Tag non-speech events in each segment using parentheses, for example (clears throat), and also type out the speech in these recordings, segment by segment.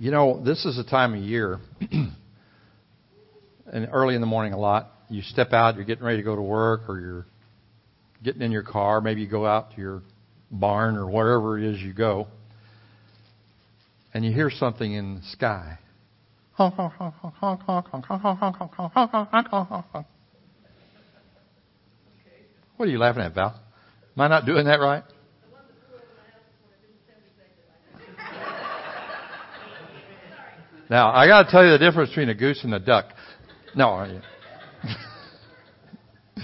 You know, this is a time of year, and early in the morning a lot. You step out, you're getting ready to go to work, or you're getting in your car. Maybe you go out to your barn or wherever it is you go, and you hear something in the sky. What are you laughing at, Val? Am I not doing that right? Now, I got to tell you the difference between a goose and a duck. No. Are you? (laughs)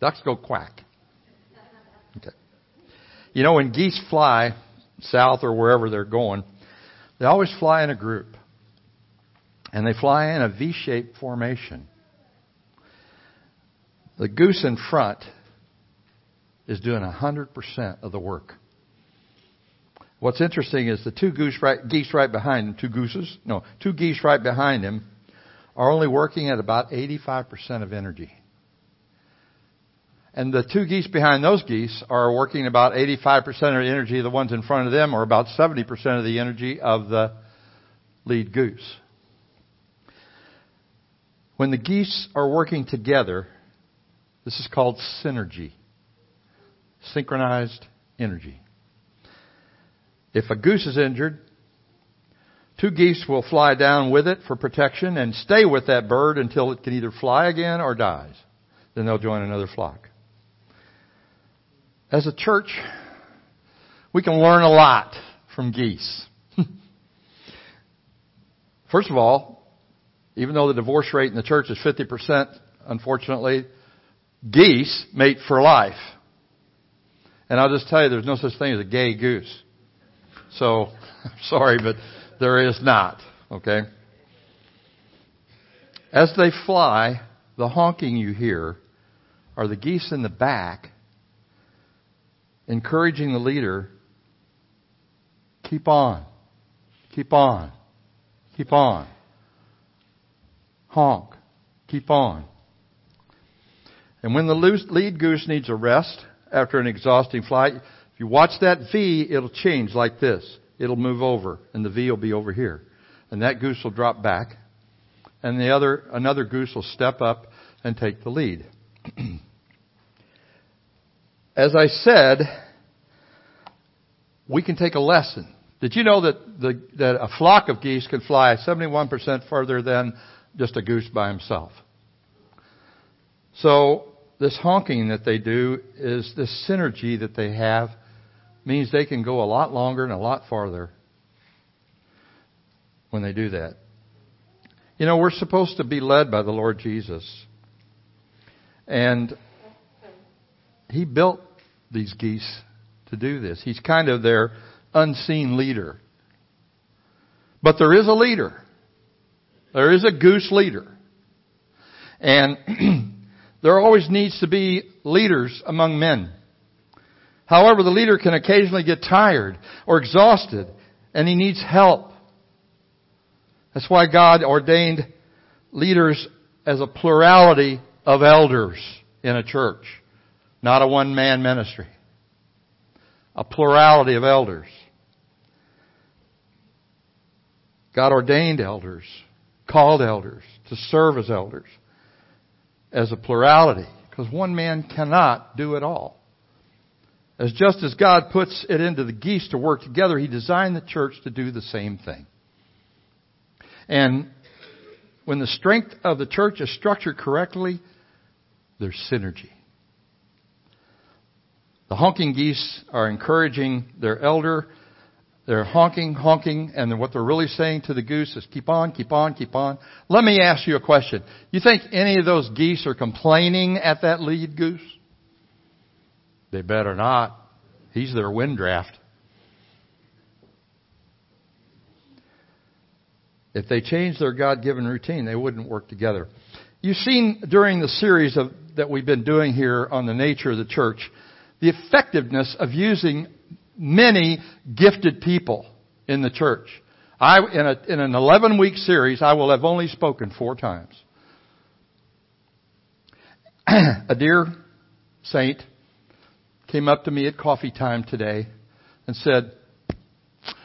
Ducks go quack. Okay. You know, when geese fly south or wherever they're going, they always fly in a group. And they fly in a V-shaped formation. The goose in front is doing 100% of the work. What's interesting is the two goose right, geese right behind him, two gooses, no, two geese right behind him are only working at about 85% of energy. And the two geese behind those geese are working about 85% of the energy. The ones in front of them are about 70% of the energy of the lead goose. When the geese are working together, this is called synergy. Synchronized energy. If a goose is injured, two geese will fly down with it for protection and stay with that bird until it can either fly again or dies. Then they'll join another flock. As a church, we can learn a lot from geese. (laughs) First of all, even though the divorce rate in the church is 50%, unfortunately, geese mate for life. And I'll just tell you, there's no such thing as a gay goose. So, (laughs) sorry, but there is not. Okay? As they fly, the honking you hear are the geese in the back encouraging the leader keep on, keep on, keep on. Honk, keep on. And when the lead goose needs a rest after an exhausting flight, you watch that V, it'll change like this. It'll move over, and the V will be over here. And that goose will drop back, and the other, another goose will step up and take the lead. (clears throat) As I said, we can take a lesson. Did you know that, the, that a flock of geese can fly 71% further than just a goose by himself? So, this honking that they do is this synergy that they have means they can go a lot longer and a lot farther when they do that. You know, we're supposed to be led by the Lord Jesus. And He built these geese to do this. He's kind of their unseen leader. But there is a leader. There is a goose leader. And (clears throat) there always needs to be leaders among men. However, the leader can occasionally get tired or exhausted and he needs help. That's why God ordained leaders as a plurality of elders in a church, not a one man ministry. A plurality of elders. God ordained elders, called elders to serve as elders as a plurality because one man cannot do it all. As just as God puts it into the geese to work together, He designed the church to do the same thing. And when the strength of the church is structured correctly, there's synergy. The honking geese are encouraging their elder. They're honking, honking, and what they're really saying to the goose is keep on, keep on, keep on. Let me ask you a question. You think any of those geese are complaining at that lead goose? They better not. He's their wind draft. If they changed their God given routine, they wouldn't work together. You've seen during the series of, that we've been doing here on the nature of the church, the effectiveness of using many gifted people in the church. I, in, a, in an 11 week series, I will have only spoken four times. (clears throat) a dear saint came up to me at coffee time today and said,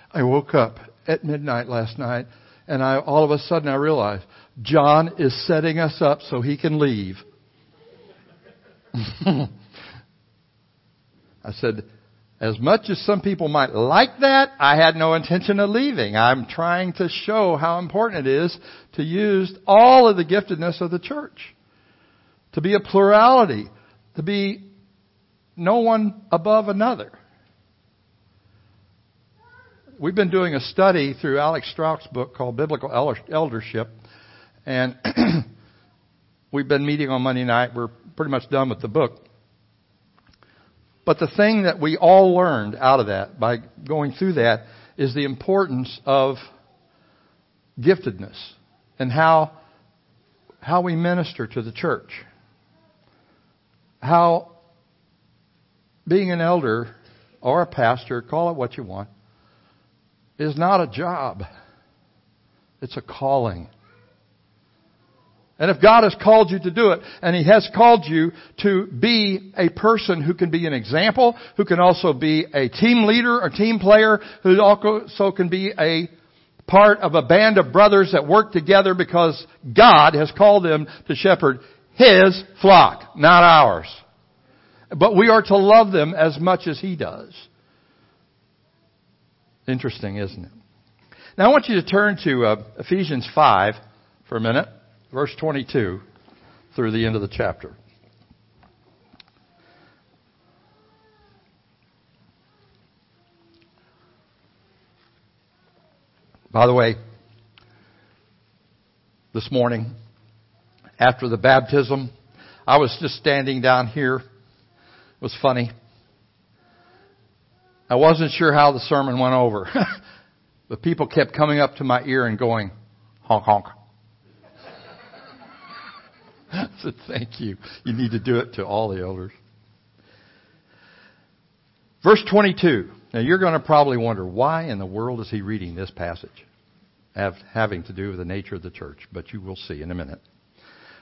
I woke up at midnight last night and I, all of a sudden I realized John is setting us up so he can leave. (laughs) I said, as much as some people might like that, I had no intention of leaving. I'm trying to show how important it is to use all of the giftedness of the church. To be a plurality. To be no one above another. We've been doing a study through Alex Strauch's book called Biblical Eldership, and (clears throat) we've been meeting on Monday night. We're pretty much done with the book. But the thing that we all learned out of that by going through that is the importance of giftedness and how, how we minister to the church. How being an elder or a pastor, call it what you want, is not a job. It's a calling. And if God has called you to do it, and He has called you to be a person who can be an example, who can also be a team leader or team player, who also can be a part of a band of brothers that work together because God has called them to shepherd His flock, not ours. But we are to love them as much as He does. Interesting, isn't it? Now I want you to turn to uh, Ephesians 5 for a minute verse 22 through the end of the chapter. By the way, this morning, after the baptism, I was just standing down here. Was funny. I wasn't sure how the sermon went over. (laughs) but people kept coming up to my ear and going, honk honk. (laughs) I said, thank you. You need to do it to all the elders. Verse 22. Now you're going to probably wonder, why in the world is he reading this passage? having to do with the nature of the church, but you will see in a minute.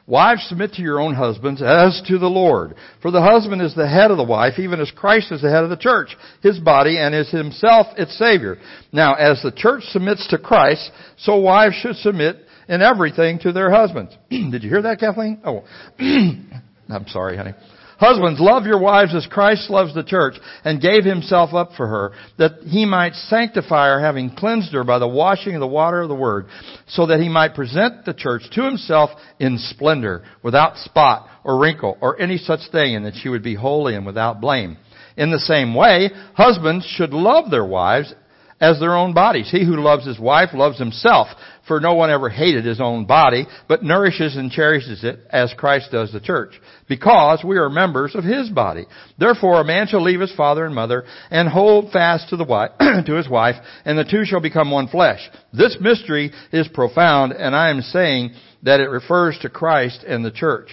Wives, submit to your own husbands as to the Lord. For the husband is the head of the wife, even as Christ is the head of the church, his body, and is himself its Savior. Now, as the church submits to Christ, so wives should submit in everything to their husbands. (clears throat) Did you hear that, Kathleen? Oh, (clears throat) I'm sorry, honey. Husbands, love your wives as Christ loves the church and gave himself up for her, that he might sanctify her, having cleansed her by the washing of the water of the word, so that he might present the church to himself in splendor, without spot or wrinkle or any such thing, and that she would be holy and without blame. In the same way, husbands should love their wives as their own bodies. He who loves his wife loves himself, for no one ever hated his own body, but nourishes and cherishes it as Christ does the church, because we are members of his body. Therefore a man shall leave his father and mother and hold fast to the wife, (clears throat) to his wife, and the two shall become one flesh. This mystery is profound, and I am saying that it refers to Christ and the church.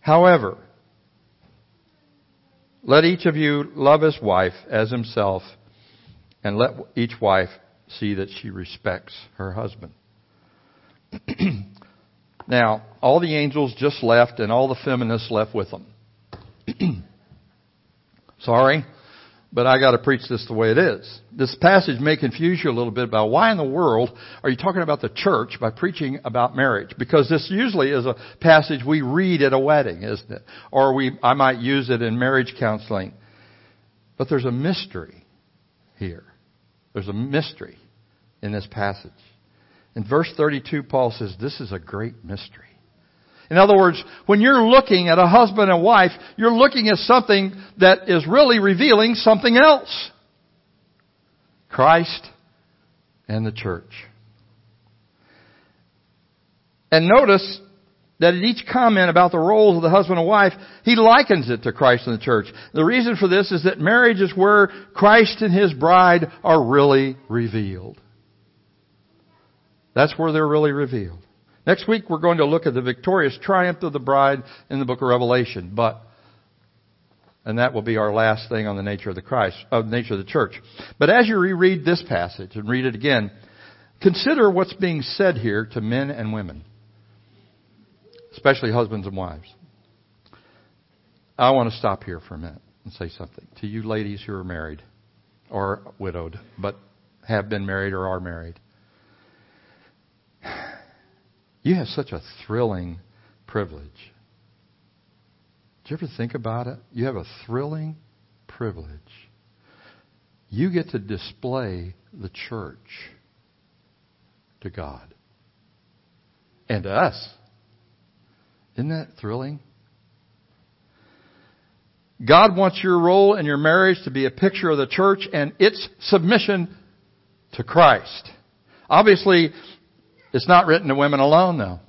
However, let each of you love his wife as himself, and let each wife see that she respects her husband. (clears throat) now, all the angels just left and all the feminists left with them. (clears throat) Sorry, but I got to preach this the way it is. This passage may confuse you a little bit about why in the world are you talking about the church by preaching about marriage? Because this usually is a passage we read at a wedding, isn't it? Or we, I might use it in marriage counseling. But there's a mystery here. There's a mystery in this passage. In verse 32, Paul says, this is a great mystery. In other words, when you're looking at a husband and wife, you're looking at something that is really revealing something else. Christ and the church. And notice that in each comment about the roles of the husband and wife, he likens it to Christ and the church. The reason for this is that marriage is where Christ and his bride are really revealed. That's where they're really revealed. Next week we're going to look at the victorious triumph of the bride in the book of Revelation, but and that will be our last thing on the nature of the Christ, of the nature of the church. But as you reread this passage and read it again, consider what's being said here to men and women especially husbands and wives. I want to stop here for a minute and say something to you ladies who are married or widowed, but have been married or are married. You have such a thrilling privilege. Do you ever think about it? You have a thrilling privilege. You get to display the church to God and to us. Isn't that thrilling? God wants your role in your marriage to be a picture of the church and its submission to Christ. Obviously, it's not written to women alone though.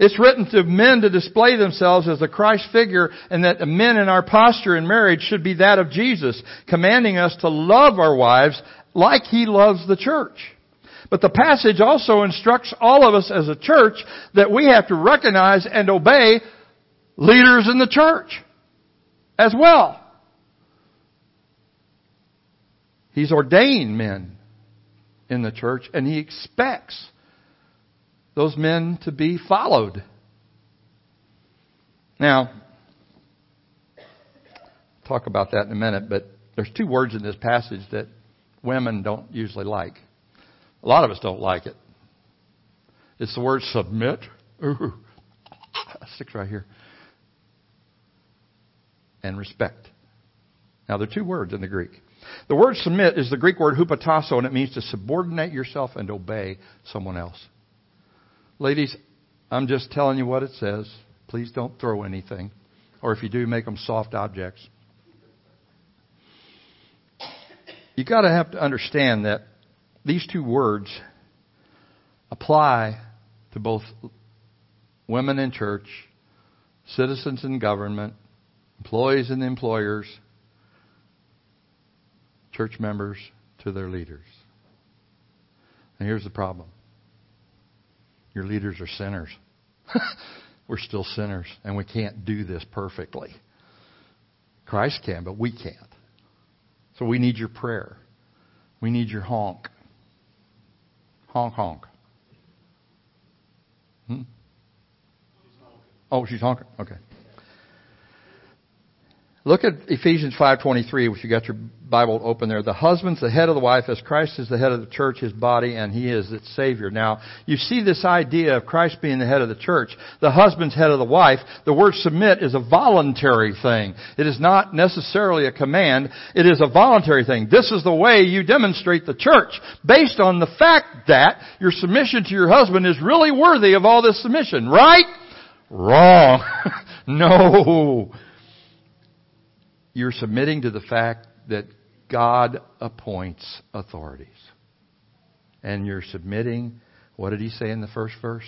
It's written to men to display themselves as the Christ figure and that the men in our posture in marriage should be that of Jesus, commanding us to love our wives like He loves the church. But the passage also instructs all of us as a church that we have to recognize and obey leaders in the church as well. He's ordained men in the church and he expects those men to be followed. Now, talk about that in a minute, but there's two words in this passage that women don't usually like. A lot of us don't like it. It's the word submit. Ooh, sticks right here. And respect. Now, there are two words in the Greek. The word submit is the Greek word hupotasso, and it means to subordinate yourself and obey someone else. Ladies, I'm just telling you what it says. Please don't throw anything. Or if you do, make them soft objects. You've got to have to understand that these two words apply to both women in church, citizens in government, employees and employers, church members to their leaders. And here's the problem your leaders are sinners. (laughs) We're still sinners, and we can't do this perfectly. Christ can, but we can't. So we need your prayer. We need your honk. Honk, honk. Hmm? Oh, she's honking? Okay. Look at Ephesians 5:23, if you got your Bible open there. The husband's the head of the wife as Christ is the head of the church, his body, and he is its savior. Now, you see this idea of Christ being the head of the church. The husband's head of the wife. The word submit is a voluntary thing. It is not necessarily a command. It is a voluntary thing. This is the way you demonstrate the church based on the fact that your submission to your husband is really worthy of all this submission, right? Wrong. (laughs) no you're submitting to the fact that God appoints authorities. And you're submitting, what did he say in the first verse?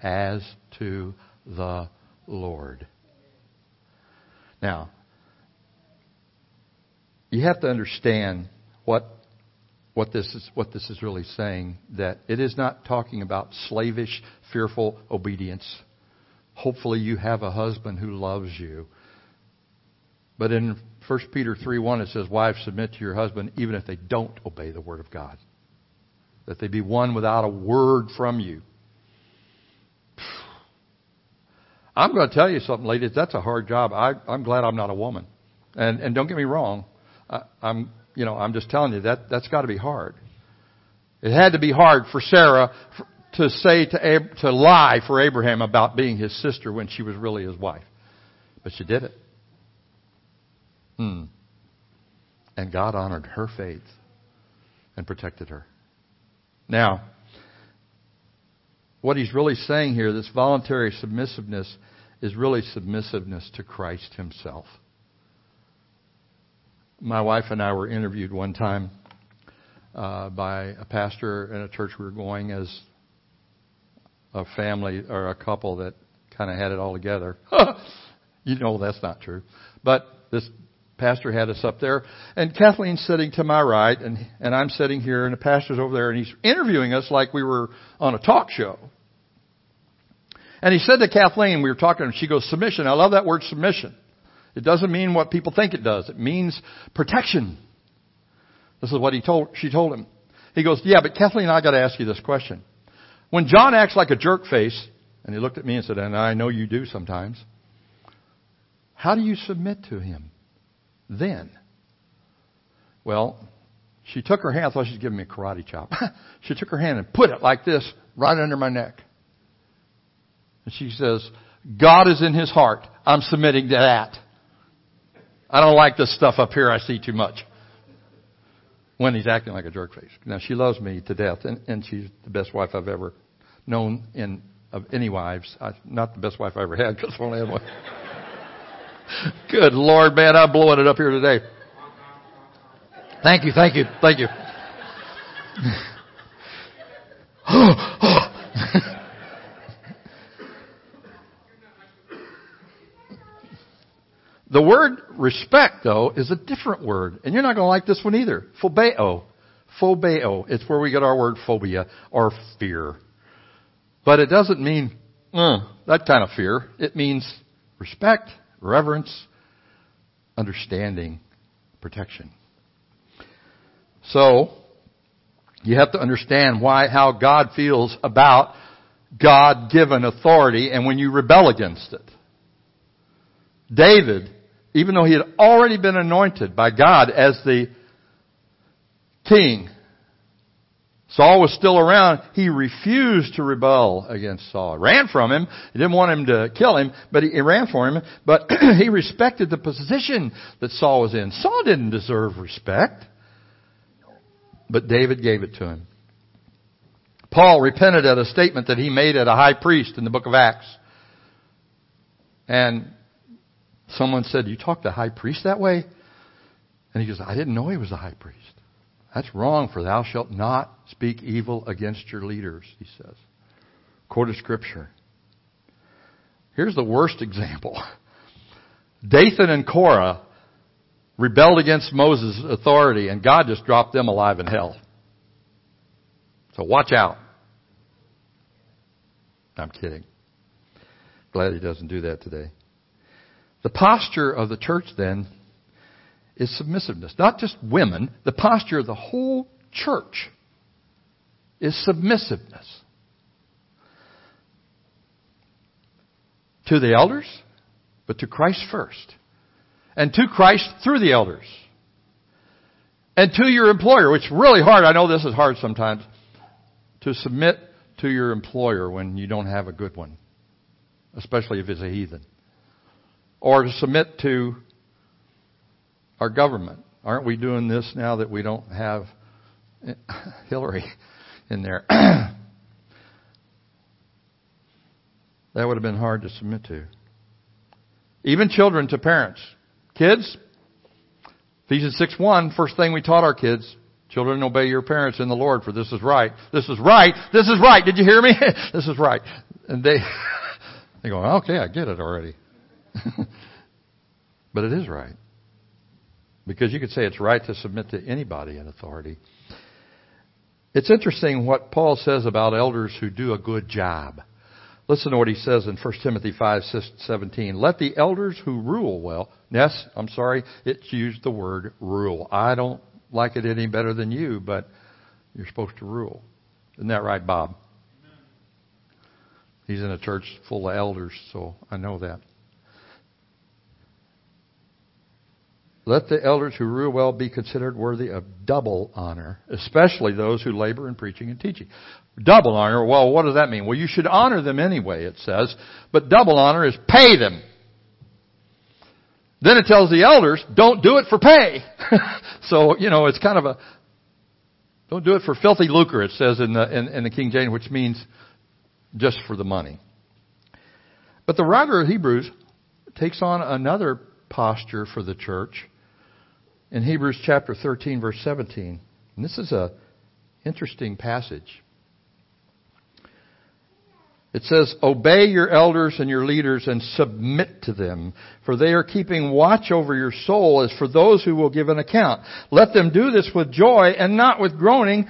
As to the Lord. Now, you have to understand what what this is what this is really saying that it is not talking about slavish fearful obedience hopefully you have a husband who loves you but in 1 Peter 3 1, it says, Wives, submit to your husband even if they don't obey the word of God. That they be one without a word from you. (sighs) I'm going to tell you something, ladies. That's a hard job. I, I'm glad I'm not a woman. And, and don't get me wrong. I, I'm, you know, I'm just telling you that that's got to be hard. It had to be hard for Sarah to say to, ab to lie for Abraham about being his sister when she was really his wife. But she did it. Hmm. And God honored her faith and protected her. Now, what he's really saying here, this voluntary submissiveness, is really submissiveness to Christ himself. My wife and I were interviewed one time uh, by a pastor in a church we were going as a family or a couple that kind of had it all together. (laughs) you know that's not true. But this pastor had us up there, and Kathleen's sitting to my right, and, and I'm sitting here, and the pastor's over there, and he's interviewing us like we were on a talk show. And he said to Kathleen, we were talking, and she goes, submission. I love that word submission. It doesn't mean what people think it does. It means protection. This is what he told, she told him. He goes, yeah, but Kathleen, I gotta ask you this question. When John acts like a jerk face, and he looked at me and said, and I know you do sometimes, how do you submit to him? Then? Well, she took her hand, I thought she was giving me a karate chop. (laughs) she took her hand and put it like this, right under my neck. And she says, God is in his heart. I'm submitting to that. I don't like this stuff up here I see too much. When he's acting like a jerk face. Now she loves me to death and, and she's the best wife I've ever known in of any wives. I, not the best wife I ever had because I only had one. Good Lord, man, I'm blowing it up here today. Thank you, thank you, thank you. (laughs) the word respect, though, is a different word. And you're not going to like this one either. Phobeo. Phobeo. It's where we get our word phobia or fear. But it doesn't mean uh, that kind of fear. It means respect, reverence, understanding, protection. So, you have to understand why, how God feels about God given authority and when you rebel against it. David, even though he had already been anointed by God as the king, Saul was still around. He refused to rebel against Saul. Ran from him. He didn't want him to kill him, but he, he ran for him. But (clears throat) he respected the position that Saul was in. Saul didn't deserve respect. But David gave it to him. Paul repented at a statement that he made at a high priest in the book of Acts. And someone said, You talk to a high priest that way? And he goes, I didn't know he was a high priest. That's wrong, for thou shalt not speak evil against your leaders, he says. Quoted scripture. Here's the worst example. Dathan and Korah rebelled against Moses' authority, and God just dropped them alive in hell. So watch out. I'm kidding. Glad he doesn't do that today. The posture of the church then is submissiveness. Not just women, the posture of the whole church is submissiveness. To the elders, but to Christ first and to Christ through the elders. And to your employer, which is really hard. I know this is hard sometimes. To submit to your employer when you don't have a good one. Especially if it's a heathen. Or to submit to our government. Aren't we doing this now that we don't have (laughs) Hillary in there? (clears throat) that would have been hard to submit to. Even children to parents. Kids, Ephesians 6 1, first thing we taught our kids, children obey your parents in the Lord for this is right. This is right. This is right. Did you hear me? (laughs) this is right. And they, (laughs) they go, okay, I get it already. but it is right. Because you could say it's right to submit to anybody in authority. It's interesting what Paul says about elders who do a good job. Listen to what he says in 1 Timothy 5, 17. Let the elders who rule well, yes, I'm sorry, it's used the word rule. I don't like it any better than you, but you're supposed to rule. Isn't that right, Bob? He's in a church full of elders, so I know that. Let the elders who rule well be considered worthy of double honor, especially those who labor in preaching and teaching. Double honor, well, what does that mean? Well, you should honor them anyway, it says, but double honor is pay them. Then it tells the elders, don't do it for pay. (laughs) so, you know, it's kind of a, don't do it for filthy lucre, it says in the, in, in the King James, which means just for the money. But the writer of Hebrews takes on another posture for the church in Hebrews chapter 13 verse 17. And this is a interesting passage. It says, Obey your elders and your leaders and submit to them, for they are keeping watch over your soul as for those who will give an account. Let them do this with joy and not with groaning.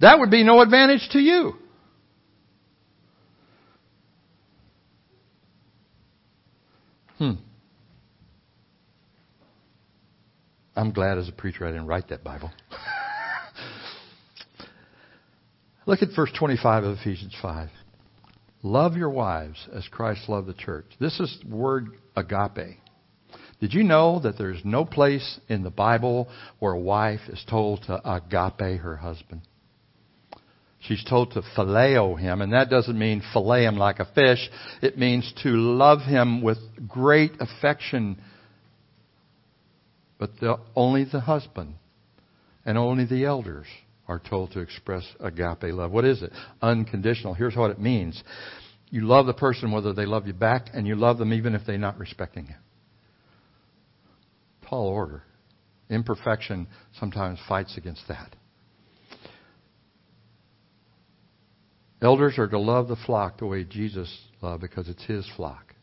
That would be no advantage to you. Hmm. I'm glad as a preacher I didn't write that Bible. (laughs) Look at verse 25 of Ephesians 5. Love your wives as Christ loved the church. This is the word agape. Did you know that there's no place in the Bible where a wife is told to agape her husband? She's told to phileo him, and that doesn't mean fillet him like a fish. It means to love him with great affection. But the, only the husband and only the elders are told to express agape love. What is it? Unconditional. Here's what it means. You love the person whether they love you back, and you love them even if they're not respecting you. Tall order. Imperfection sometimes fights against that. Elders are to love the flock the way Jesus loved because it's his flock.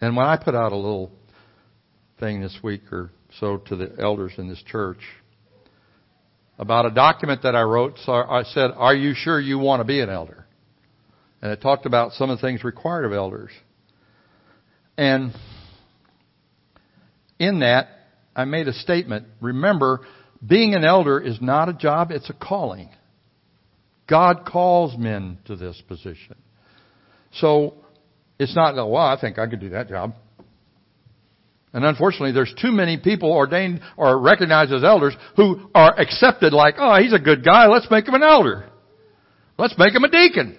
And when I put out a little thing this week or so to the elders in this church about a document that I wrote, so I said, Are you sure you want to be an elder? And it talked about some of the things required of elders. And in that, I made a statement. Remember, being an elder is not a job, it's a calling. God calls men to this position. So it's not, oh, well, I think I could do that job. And unfortunately, there's too many people ordained or recognized as elders who are accepted like, oh, he's a good guy, let's make him an elder. Let's make him a deacon.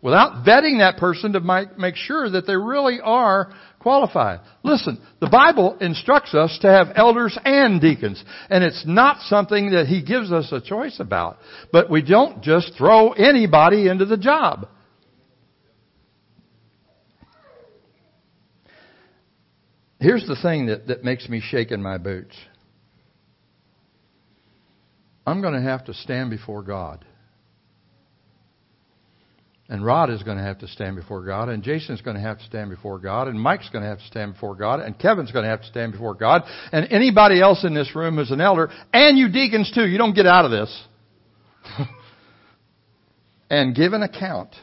Without vetting that person to make sure that they really are qualified. Listen, the Bible instructs us to have elders and deacons, and it's not something that He gives us a choice about. But we don't just throw anybody into the job. Here's the thing that, that makes me shake in my boots. I'm going to have to stand before God. And Rod is going to have to stand before God, and Jason's going to have to stand before God, and Mike's going to have to stand before God, and Kevin's going to have to stand before God, and anybody else in this room who's an elder, and you deacons too. You don't get out of this. (laughs) and give an account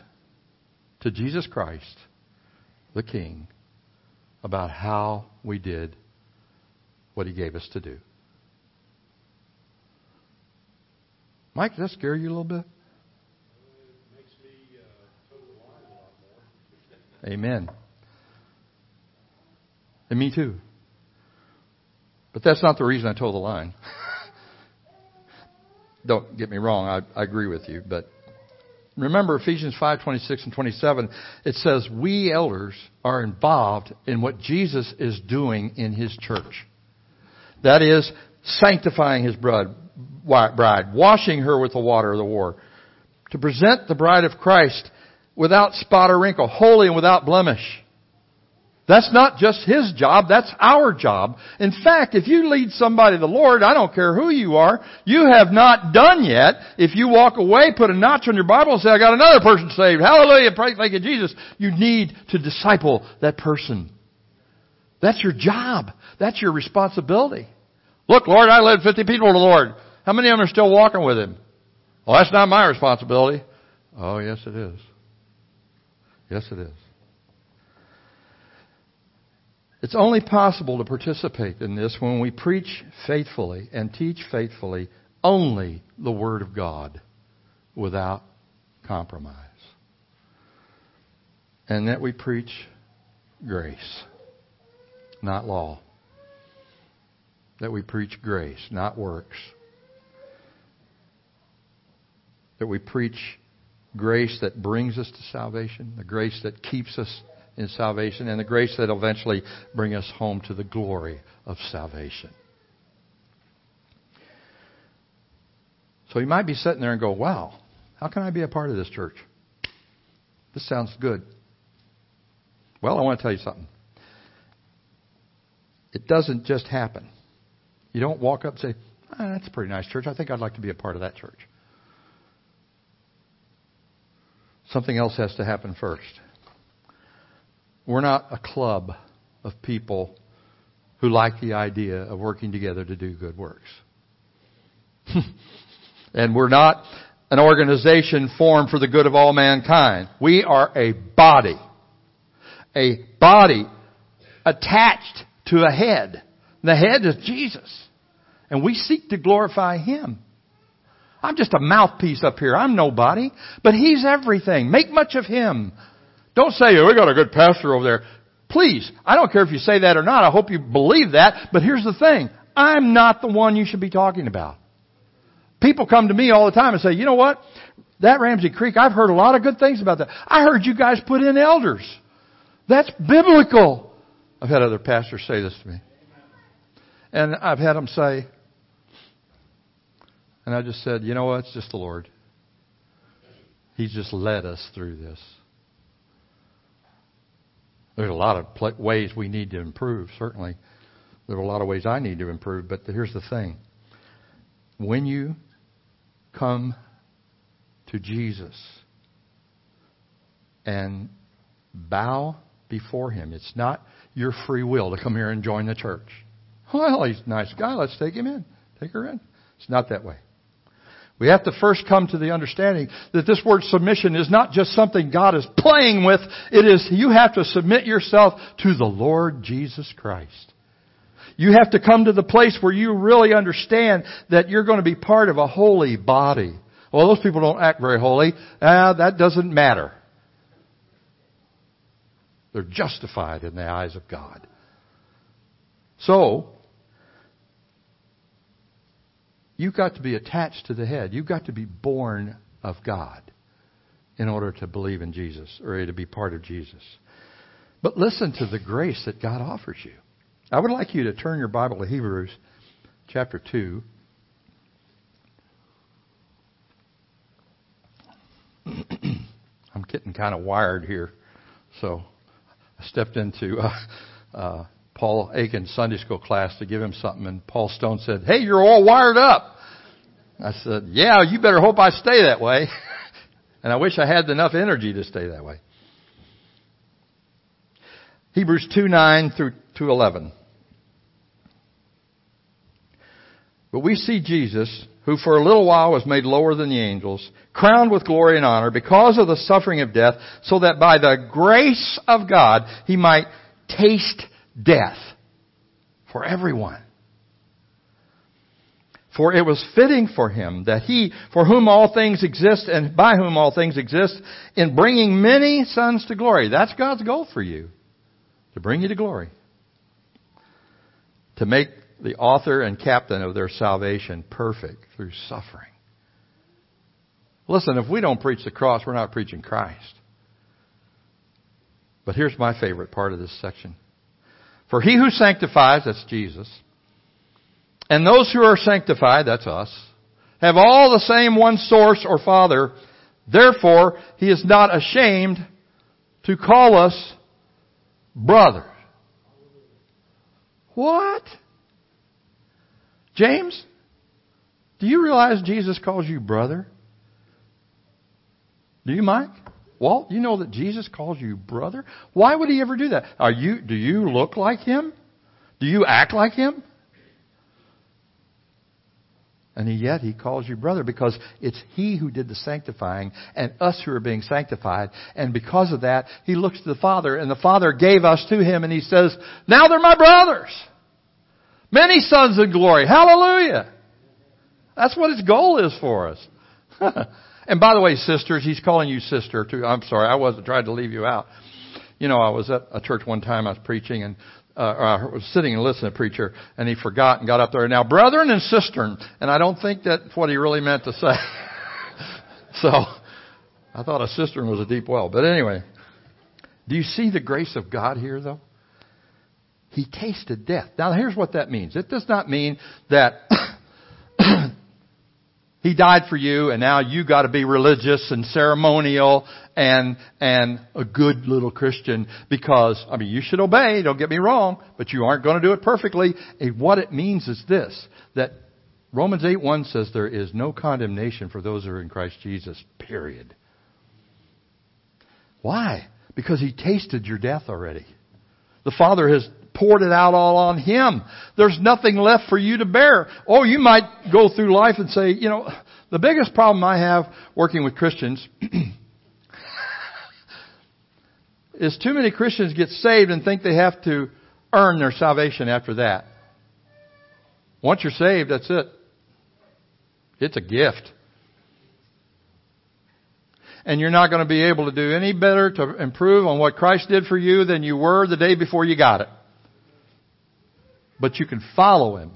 to Jesus Christ, the King, about how we did what He gave us to do. Mike, does that scare you a little bit? Amen. And me too. But that's not the reason I told the line. (laughs) Don't get me wrong, I, I agree with you, but remember Ephesians 5, 26 and 27, it says we elders are involved in what Jesus is doing in His church. That is, sanctifying His bride, washing her with the water of the war, to present the bride of Christ without spot or wrinkle, holy and without blemish. That's not just his job, that's our job. In fact, if you lead somebody to the Lord, I don't care who you are, you have not done yet. If you walk away, put a notch on your Bible and say, I got another person saved. Hallelujah, praise thank you Jesus. You need to disciple that person. That's your job. That's your responsibility. Look, Lord, I led 50 people to the Lord. How many of them are still walking with Him? Well, that's not my responsibility. Oh, yes it is. Yes, it is. It's only possible to participate in this when we preach faithfully and teach faithfully only the Word of God without compromise. And that we preach grace, not law. That we preach grace, not works. That we preach grace that brings us to salvation, the grace that keeps us in salvation, and the grace that will eventually bring us home to the glory of salvation. So you might be sitting there and go, wow, how can I be a part of this church? This sounds good. Well, I want to tell you something. It doesn't just happen. You don't walk up and say, ah, that's a pretty nice church. I think I'd like to be a part of that church. something else has to happen first. We're not a club of people who like the idea of working together to do good works. (laughs) and we're not an organization formed for the good of all mankind. We are a body. A body attached to a head. The head is Jesus. And we seek to glorify Him. I'm just a mouthpiece up here. I'm nobody. But He's everything. Make much of Him. Don't say, oh, we got a good pastor over there. Please, I don't care if you say that or not. I hope you believe that. But here's the thing. I'm not the one you should be talking about. People come to me all the time and say, you know what? That Ramsey Creek, I've heard a lot of good things about that. I heard you guys put in elders. That's biblical. I've had other pastors say this to me. And I've had them say, and I just said, you know what? It's just the Lord. He's just led us through this. There's a lot of ways we need to improve, certainly. There are a lot of ways I need to improve, but here's the thing. When you come to Jesus and bow before Him, it's not your free will to come here and join the church. Well, he's a nice guy. Let's take him in. Take her in. It's not that way. We have to first come to the understanding that this word submission is not just something God is playing with. It is, you have to submit yourself to the Lord Jesus Christ. You have to come to the place where you really understand that you're going to be part of a holy body. Well, those people don't act very holy. Ah, that doesn't matter. They're justified in the eyes of God. So, you've got to be attached to the head. You've got to be born of God in order to believe in Jesus or to be part of Jesus. But listen to the grace that God offers you. I would like you to turn your Bible to Hebrews chapter 2. (clears throat) I'm getting kind of wired here. So I stepped into uh, uh, Paul Aiken's Sunday school class to give him something, and Paul Stone said, Hey, you're all wired up. I said, Yeah, you better hope I stay that way. (laughs) and I wish I had enough energy to stay that way. Hebrews 2 9 through 2 11. But we see Jesus, who for a little while was made lower than the angels, crowned with glory and honor because of the suffering of death, so that by the grace of God he might taste death for everyone. For it was fitting for him that he, for whom all things exist and by whom all things exist, in bringing many sons to glory. That's God's goal for you. To bring you to glory. To make the author and captain of their salvation perfect through suffering. Listen, if we don't preach the cross, we're not preaching Christ. But here's my favorite part of this section. For he who sanctifies, that's Jesus, and those who are sanctified, that's us, have all the same one source or father. Therefore, he is not ashamed to call us brothers. What? James, do you realize Jesus calls you brother? Do you, Mike? Walt, you know that Jesus calls you brother? Why would he ever do that? Are you, do you look like him? Do you act like him? And yet he calls you brother because it's he who did the sanctifying and us who are being sanctified. And because of that, he looks to the Father and the Father gave us to him and he says, now they're my brothers. Many sons in glory. Hallelujah. That's what his goal is for us. (laughs) and by the way, sisters, he's calling you sister too. I'm sorry, I wasn't trying to leave you out. You know, I was at a church one time, I was preaching and uh, I was sitting and listening to a preacher, and he forgot and got up there. Now, brethren and cistern, and I don't think that's what he really meant to say. (laughs) so, I thought a cistern was a deep well. But anyway, do you see the grace of God here, though? He tasted death. Now here's what that means. It does not mean that he died for you and now you got to be religious and ceremonial and and a good little Christian because I mean you should obey, don't get me wrong, but you aren't going to do it perfectly. And what it means is this that Romans 8:1 says there is no condemnation for those who are in Christ Jesus. Period. Why? Because he tasted your death already. The Father has poured it out all on Him. There's nothing left for you to bear. Oh, you might go through life and say, you know, the biggest problem I have working with Christians (clears throat) is too many Christians get saved and think they have to earn their salvation after that. Once you're saved, that's it. It's a gift. and you're not going to be able to do any better to improve on what Christ did for you than you were the day before you got it. But you can follow Him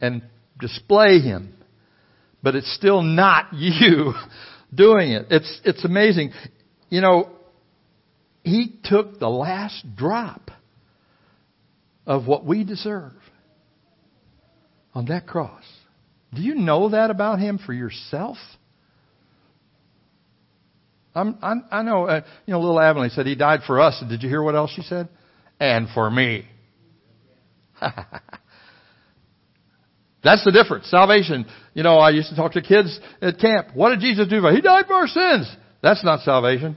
and display Him. But it's still not (laughs) you doing it. It's, it's amazing. You know, He took the last drop of what we deserve on that cross. Do you know that about Him for yourself? I'm, I'm, i know, uh, you know, little Abilene said he died for us. Did you hear what else she said? And for me. (laughs) That's the difference. Salvation. You know, I used to talk to kids at camp. What did Jesus do for? He died for our sins. That's not salvation.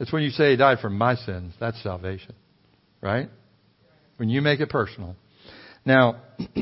It's when you say he died for my sins. That's salvation. Right? When you make it personal. Now, (clears throat)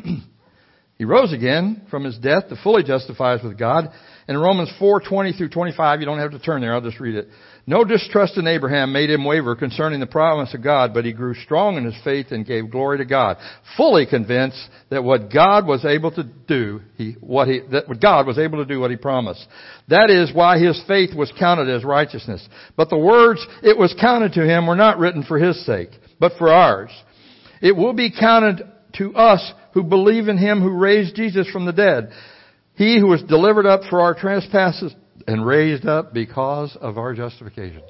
he rose again from his death to fully justify us with God in Romans 4:20 through 25, you don't have to turn there, I'll just read it. No distrust in Abraham made him waver concerning the promise of God, but he grew strong in his faith and gave glory to God, fully convinced that what God was able to do, he, what he, that God was able to do what he promised. That is why his faith was counted as righteousness. But the words, it was counted to him, were not written for his sake, but for ours. It will be counted to us who believe in him who raised Jesus from the dead. He who was delivered up for our trespasses and raised up because of our justification.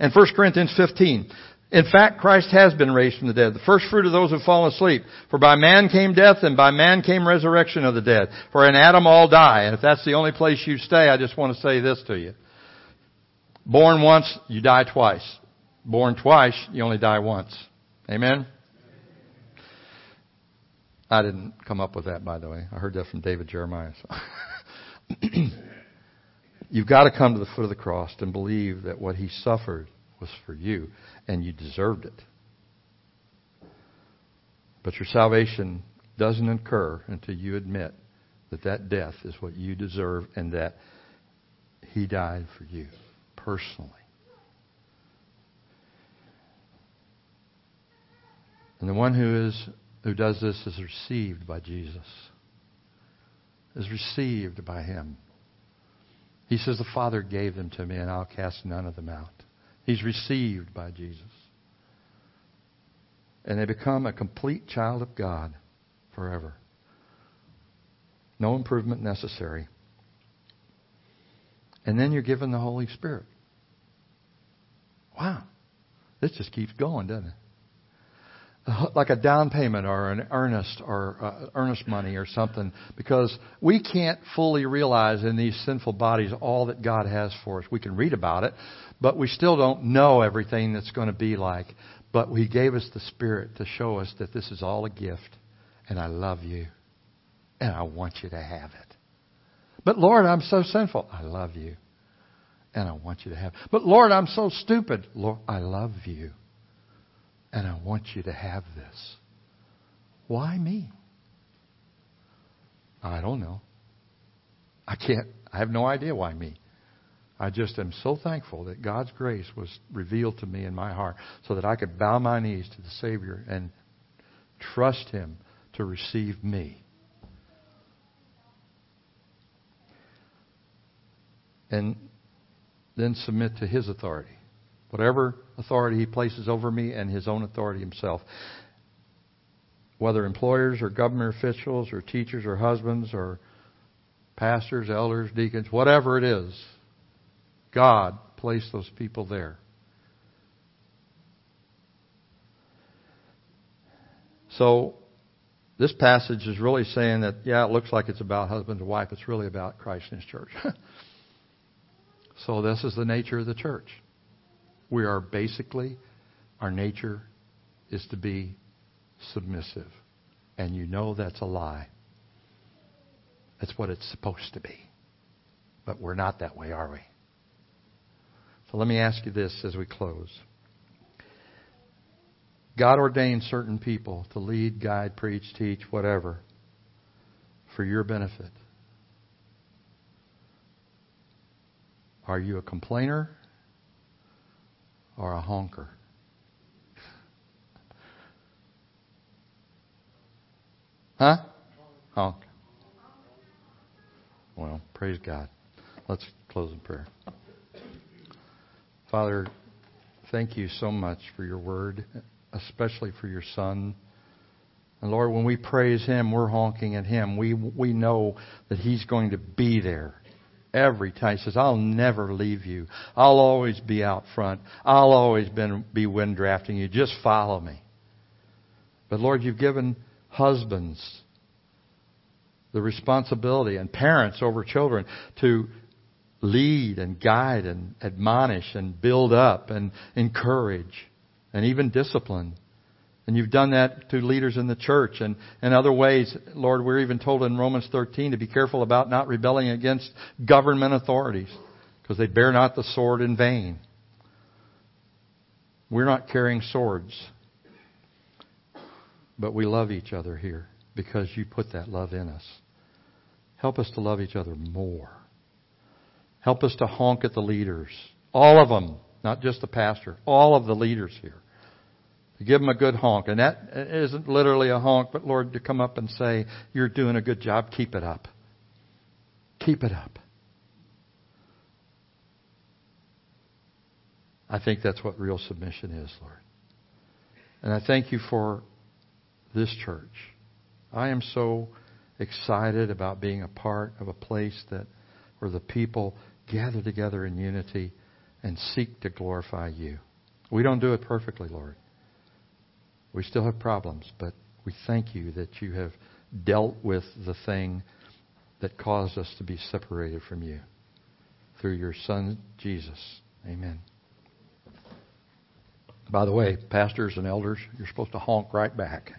And 1 Corinthians 15. In fact, Christ has been raised from the dead, the first fruit of those who fall asleep. For by man came death, and by man came resurrection of the dead. For in Adam all die. And if that's the only place you stay, I just want to say this to you. Born once, you die twice. Born twice, you only die once. Amen? I didn't come up with that, by the way. I heard that from David Jeremiah. So. (clears throat) You've got to come to the foot of the cross and believe that what he suffered was for you, and you deserved it. But your salvation doesn't occur until you admit that that death is what you deserve and that he died for you personally. And the one who is who does this is received by Jesus, is received by Him. He says, The Father gave them to me, and I'll cast none of them out. He's received by Jesus. And they become a complete child of God forever. No improvement necessary. And then you're given the Holy Spirit. Wow. This just keeps going, doesn't it? Like a down payment or an earnest or uh, earnest money or something because we can't fully realize in these sinful bodies all that God has for us. We can read about it, but we still don't know everything that's going to be like. But He gave us the Spirit to show us that this is all a gift, and I love you, and I want you to have it. But Lord, I'm so sinful. I love you, and I want you to have. It. But Lord, I'm so stupid. Lord, I love you and I want you to have this. Why me? I don't know. I can't, I have no idea why me. I just am so thankful that God's grace was revealed to me in my heart so that I could bow my knees to the Savior and trust Him to receive me. And then submit to His authority. Whatever authority he places over me and his own authority himself. Whether employers or government officials or teachers or husbands or pastors, elders, deacons, whatever it is, God placed those people there. So, this passage is really saying that, yeah, it looks like it's about husband and wife. It's really about Christ and His church. (laughs) so, this is the nature of the church. We are basically, our nature is to be submissive. And you know that's a lie. That's what it's supposed to be. But we're not that way, are we? So let me ask you this as we close. God ordained certain people to lead, guide, preach, teach, whatever, for your benefit. Are you a complainer or a honker? Huh? Honk. Well, praise God. Let's close in prayer. Father, thank you so much for your word, especially for your son. And Lord, when we praise him, we're honking at him. We, we know that he's going to be there every time. He says, I'll never leave you. I'll always be out front. I'll always been, be wind drafting you. Just follow me. But Lord, you've given husbands the responsibility and parents over children to lead and guide and admonish and build up and encourage and even discipline. And you've done that to leaders in the church and, and other ways. Lord, we're even told in Romans 13 to be careful about not rebelling against government authorities because they bear not the sword in vain. We're not carrying swords, but we love each other here because you put that love in us. Help us to love each other more. Help us to honk at the leaders. All of them, not just the pastor, all of the leaders here give them a good honk. And that isn't literally a honk, but Lord, to come up and say, You're doing a good job. Keep it up. Keep it up. I think that's what real submission is, Lord. And I thank you for this church. I am so excited about being a part of a place that where the people gather together in unity and seek to glorify you. We don't do it perfectly, Lord. We still have problems, but we thank you that you have dealt with the thing that caused us to be separated from you through your Son, Jesus. Amen. By the way, pastors and elders, you're supposed to honk right back.